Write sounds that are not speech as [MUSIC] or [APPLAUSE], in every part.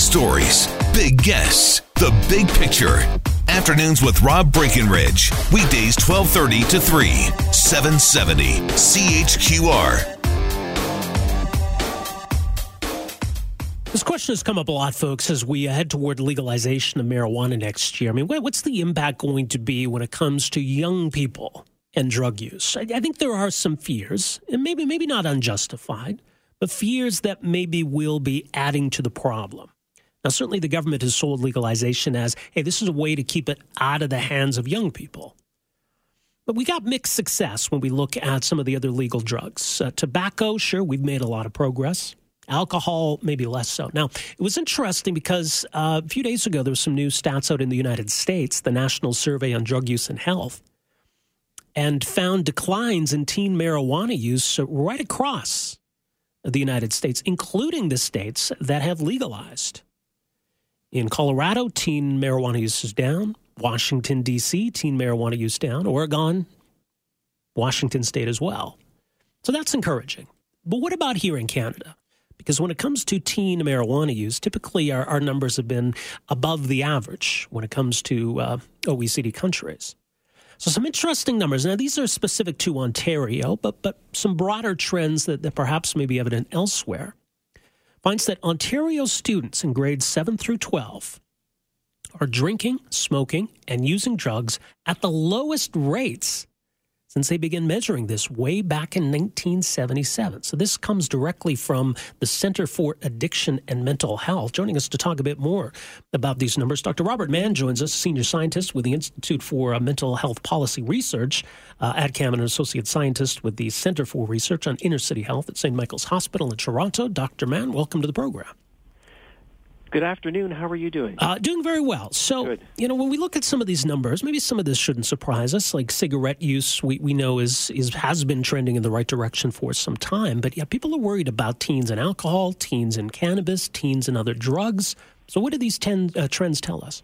stories, big guests, the big picture. Afternoons with Rob Breckenridge. Weekdays 1230 to 3, 770 CHQR. This question has come up a lot, folks, as we head toward legalization of marijuana next year. I mean, what's the impact going to be when it comes to young people and drug use? I think there are some fears, and maybe maybe not unjustified, but fears that maybe will be adding to the problem. Now, certainly the government has sold legalization as, hey, this is a way to keep it out of the hands of young people. But we got mixed success when we look at some of the other legal drugs. Uh, tobacco, sure, we've made a lot of progress. Alcohol, maybe less so. Now, it was interesting because uh, a few days ago, there was some new stats out in the United States, the National Survey on Drug Use and Health, and found declines in teen marijuana use right across the United States, including the states that have legalized. In Colorado, teen marijuana use is down. Washington, D.C., teen marijuana use down. Oregon, Washington State as well. So that's encouraging. But what about here in Canada? Because when it comes to teen marijuana use, typically our, our numbers have been above the average when it comes to uh, OECD countries. So some interesting numbers. Now these are specific to Ontario, but but some broader trends that, that perhaps may be evident elsewhere. Finds that Ontario students in grades 7 through 12 are drinking, smoking, and using drugs at the lowest rates since they began measuring this way back in 1977. So this comes directly from the Center for Addiction and Mental Health. Joining us to talk a bit more about these numbers, Dr. Robert Mann joins us, senior scientist with the Institute for uh, Mental Health Policy Research uh, at CAM and associate scientist with the Center for Research on Inner City Health at St. Michael's Hospital in Toronto. Dr. Mann, welcome to the program. Good afternoon. How are you doing? Uh, doing very well. So, Good. you know, when we look at some of these numbers, maybe some of this shouldn't surprise us. Like cigarette use, we, we know is, is has been trending in the right direction for some time. But yeah, people are worried about teens and alcohol, teens and cannabis, teens and other drugs. So, what do these ten, uh, trends tell us?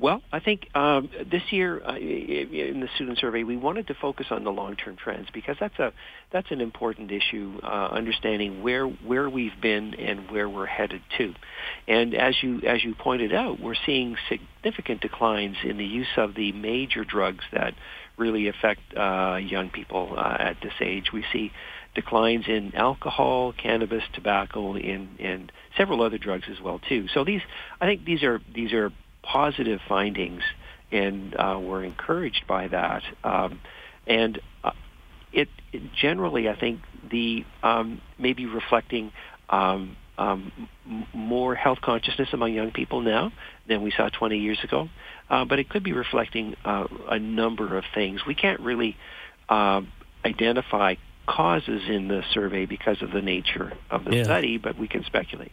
Well, I think um, this year uh, in the student survey, we wanted to focus on the long-term trends because that's a that's an important issue. Uh, understanding where where we've been and where we're headed to, and as you as you pointed out, we're seeing significant declines in the use of the major drugs that really affect uh, young people uh, at this age. We see declines in alcohol, cannabis, tobacco, and and several other drugs as well too. So these, I think these are these are positive findings, and uh, we're encouraged by that. Um, and uh, it, it, generally, I think the um, maybe reflecting um, um, more health consciousness among young people now than we saw 20 years ago. Uh, but it could be reflecting uh, a number of things. We can't really uh, identify causes in the survey because of the nature of the Yeah. study, but we can speculate.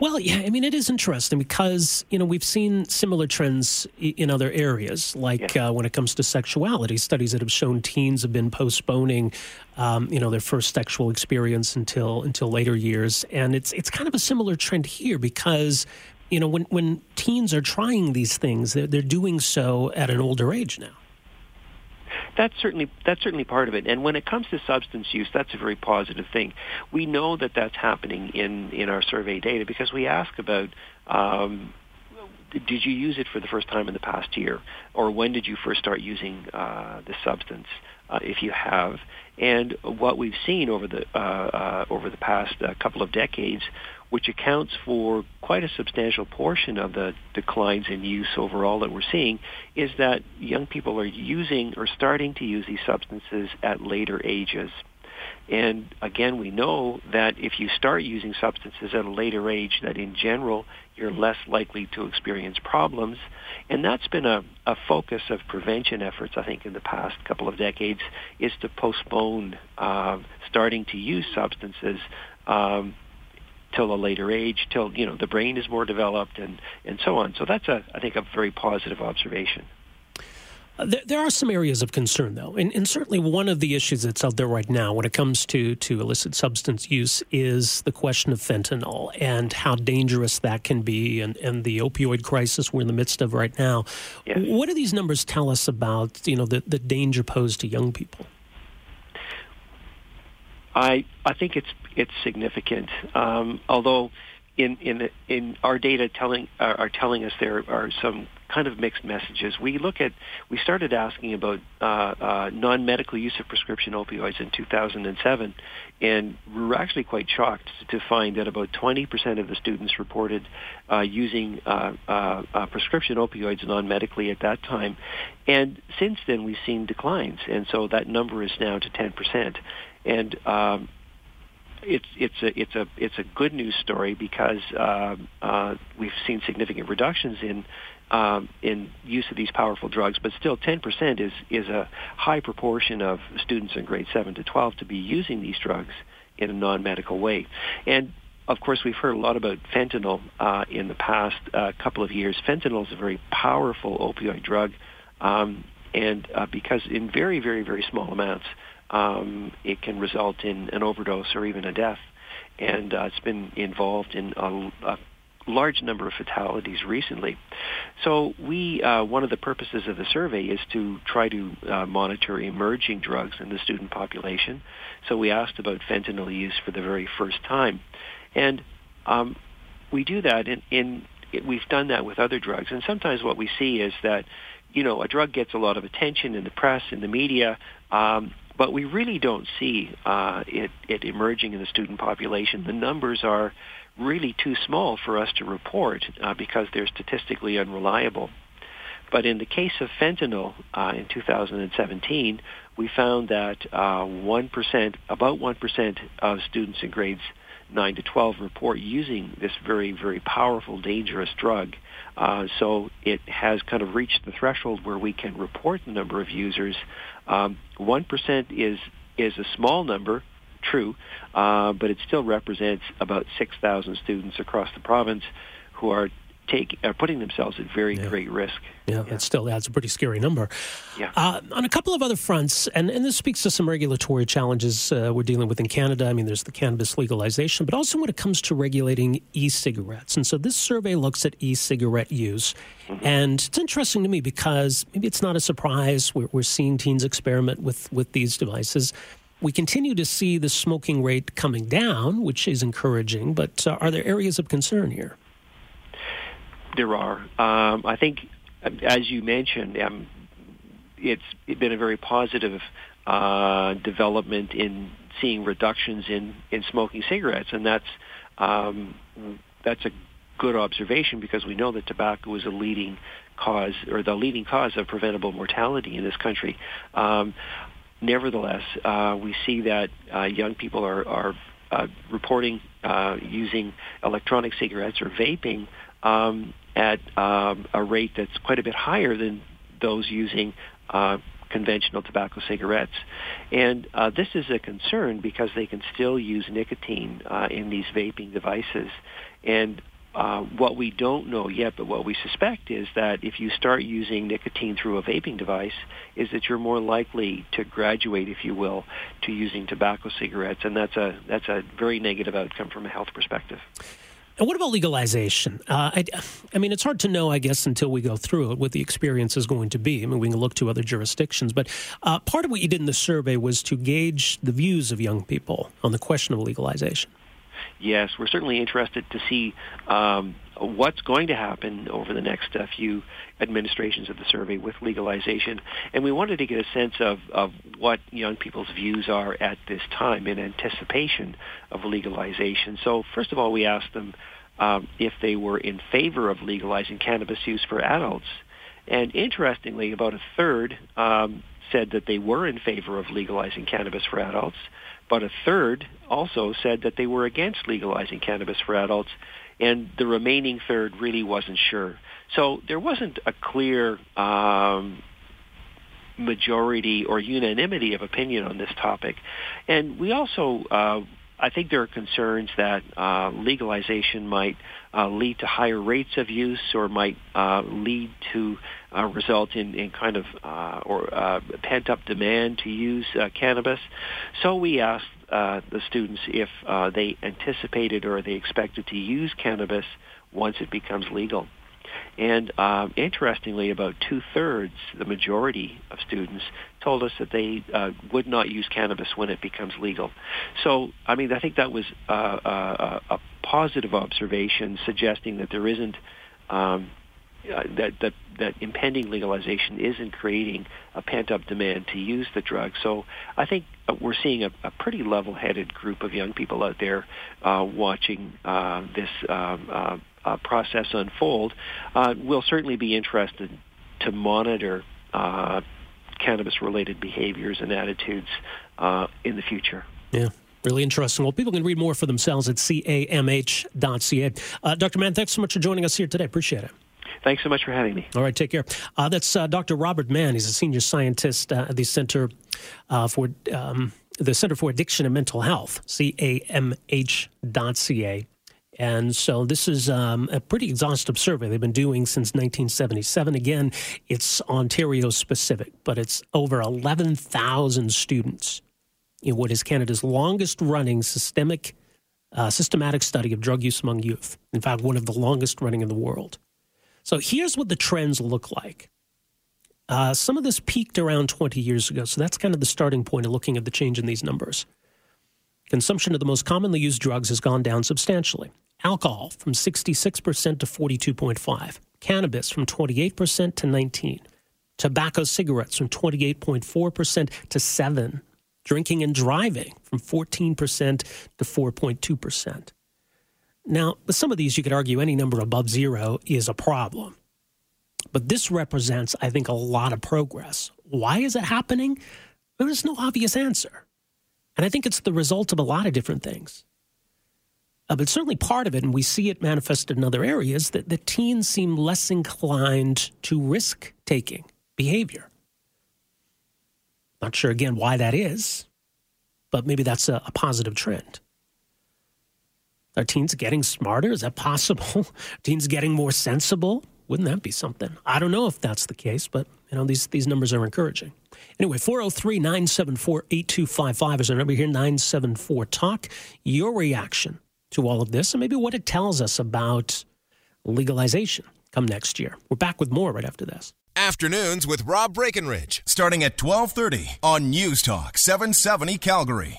Well, yeah, I mean, it is interesting because, you know, we've seen similar trends in other areas, like Yeah. uh, when it comes to sexuality. Studies that have shown teens have been postponing, um, you know, their first sexual experience until until later years. And it's it's kind of a similar trend here because, you know, when, when teens are trying these things, they're, they're doing so at an older age now. That's certainly that's certainly part of it. And when it comes to substance use, that's a very positive thing. We know that that's happening in in our survey data because we ask about. Um, did you use it for the first time in the past year, or when did you first start using uh, the substance? Uh, if you have, and what we've seen over the uh, uh, over the past uh, couple of decades, which accounts for quite a substantial portion of the declines in use overall that we're seeing, is that young people are using or starting to use these substances at later ages. And again, we know that if you start using substances at a later age, that in general, you're less likely to experience problems. And that's been a, a focus of prevention efforts, I think, in the past couple of decades, is to postpone uh, starting to use substances um, till a later age, till you know the brain is more developed, and and so on. So that's a, I think, a very positive observation. There, there are some areas of concern, though, and, and certainly one of the issues that's out there right now when it comes to, to illicit substance use is the question of fentanyl and how dangerous that can be, and, and the opioid crisis we're in the midst of right now. Yes. What do these numbers tell us about, you know, the, the danger posed to young people? I I think it's it's significant. Um, although in in in our data telling uh, are telling us there are some kind of mixed messages. We look at we started asking about uh, uh, non-medical use of prescription opioids in 2007, and we were actually quite shocked to find that about 20% of the students reported uh, using uh, uh, prescription opioids non-medically at that time, and since then we've seen declines, and so that number is now to 10%, and um, it's it's a it's a it's a good news story because uh, uh, we've seen significant reductions in um, in use of these powerful drugs, but still 10% is is a high proportion of students in grade 7 to 12 to be using these drugs in a non-medical way. And of course, we've heard a lot about fentanyl uh, in the past uh, couple of years. Fentanyl is a very powerful opioid drug, um, and uh, because in very, very, very small amounts, um, it can result in an overdose or even a death. And uh, it's been involved in a, a large number of fatalities recently. So we, uh, one of the purposes of the survey is to try to uh, monitor emerging drugs in the student population. So we asked about fentanyl use for the very first time. And um, we do that in, in we've done that with other drugs. And sometimes what we see is that, you know, a drug gets a lot of attention in the press, in the media, um, but we really don't see uh, it, it emerging in the student population. The numbers are really too small for us to report uh, because they're statistically unreliable. But in the case of fentanyl uh, in 2017, we found that uh, 1%, about 1% of students in grades 9 to 12 report using this very, very powerful, dangerous drug. Uh, so it has kind of reached the threshold where we can report the number of users. Um, 1% is, is a small number, true, uh, but it still represents about 6,000 students across the province who are take are putting themselves at very yeah. great risk. Yeah, yeah, that still adds a pretty scary number. Yeah. Uh, on a couple of other fronts, and, and this speaks to some regulatory challenges uh, we're dealing with in Canada. I mean, there's the cannabis legalization, but also when it comes to regulating e-cigarettes. And so this survey looks at e-cigarette use, mm-hmm. and it's interesting to me because maybe it's not a surprise. We're, we're seeing teens experiment with with these devices. We continue to see the smoking rate coming down, which is encouraging. But uh, are there areas of concern here? There are. Um, I think, as you mentioned, um, it's been a very positive uh, development in seeing reductions in, in smoking cigarettes, and that's um, that's a good observation because we know that tobacco is a leading cause or the leading cause of preventable mortality in this country. Um, nevertheless, uh, we see that uh, young people are, are uh, reporting uh, using electronic cigarettes or vaping um, at um, a rate that's quite a bit higher than those using uh, conventional tobacco cigarettes. And uh, this is a concern because they can still use nicotine uh, in these vaping devices. And uh, what we don't know yet, but what we suspect is that if you start using nicotine through a vaping device, is that you're more likely to graduate, if you will, to using tobacco cigarettes, and that's a that's a very negative outcome from a health perspective. And what about legalization? Uh, I, I, mean, it's hard to know, I guess, until we go through it, what the experience is going to be. I mean, we can look to other jurisdictions, but uh, part of what you did in the survey was to gauge the views of young people on the question of legalization. Yes, we're certainly interested to see um, what's going to happen over the next uh, few administrations of the survey with legalization. And we wanted to get a sense of, of what young people's views are at this time in anticipation of legalization. So first of all, we asked them um, if they were in favor of legalizing cannabis use for adults. And interestingly, about a third um, said that they were in favor of legalizing cannabis for adults, but a third also said that they were against legalizing cannabis for adults and the remaining third really wasn't sure. So there wasn't a clear um, majority or unanimity of opinion on this topic. And we also, uh, I think there are concerns that uh, legalization might uh, lead to higher rates of use or might uh, lead to uh, result in, in kind of uh, or uh, pent up demand to use uh, cannabis. So we asked uh, the students if uh, they anticipated or they expected to use cannabis once it becomes legal. And um, interestingly, about two thirds, the majority of students, told us that they uh, would not use cannabis when it becomes legal. So, I mean, I think that was uh, uh, a positive observation suggesting that there isn't um, uh, that that that impending legalization isn't creating a pent up demand to use the drug. So I think uh, we're seeing a, a pretty level headed group of young people out there uh, watching uh, this um, uh, process unfold. Uh, we'll certainly be interested to monitor uh, cannabis related behaviors and attitudes uh, in the future. Yeah. Really interesting. Well, people can read more for themselves at camh.ca. Uh, Dr. Mann, thanks so much for joining us here today. Appreciate it. Thanks so much for having me. All right, take care. Uh, that's uh, Dr. Robert Mann. He's a senior scientist uh, at the Center uh, for um, the Center for Addiction and Mental Health, camh.ca. And so this is um, a pretty exhaustive survey they've been doing since 1977. Again, it's Ontario specific, but it's over 11,000 students in what is Canada's longest running systemic, uh, systematic study of drug use among youth. In fact, one of the longest running in the world. So here's what the trends look like. Uh, some of this peaked around 20 years ago, so that's kind of the starting point of looking at the change in these numbers. Consumption of the most commonly used drugs has gone down substantially. Alcohol from 66% to 42.5, cannabis from 28% to 19, tobacco cigarettes from 28.4% to 7, drinking and driving from 14% to 4.2%. Now, with some of these, you could argue any number above zero is a problem. But this represents, I think, a lot of progress. Why is it happening? There is no obvious answer. And I think it's the result of a lot of different things. Uh, but certainly part of it, and we see it manifested in other areas, that the teens seem less inclined to risk taking behavior. Not sure again why that is, but maybe that's a, a positive trend. Are teens getting smarter? Is that possible? [LAUGHS] teens getting more sensible? Wouldn't that be something? I don't know if that's the case, but you know these these numbers are encouraging. Anyway, 403-974-8255 is our number here, 974 Talk. Your reaction to all of this and maybe what it tells us about legalization come next year. We're back with more right after this. Afternoons with Rob Breckenridge, starting at 1230 on News Talk 770 Calgary.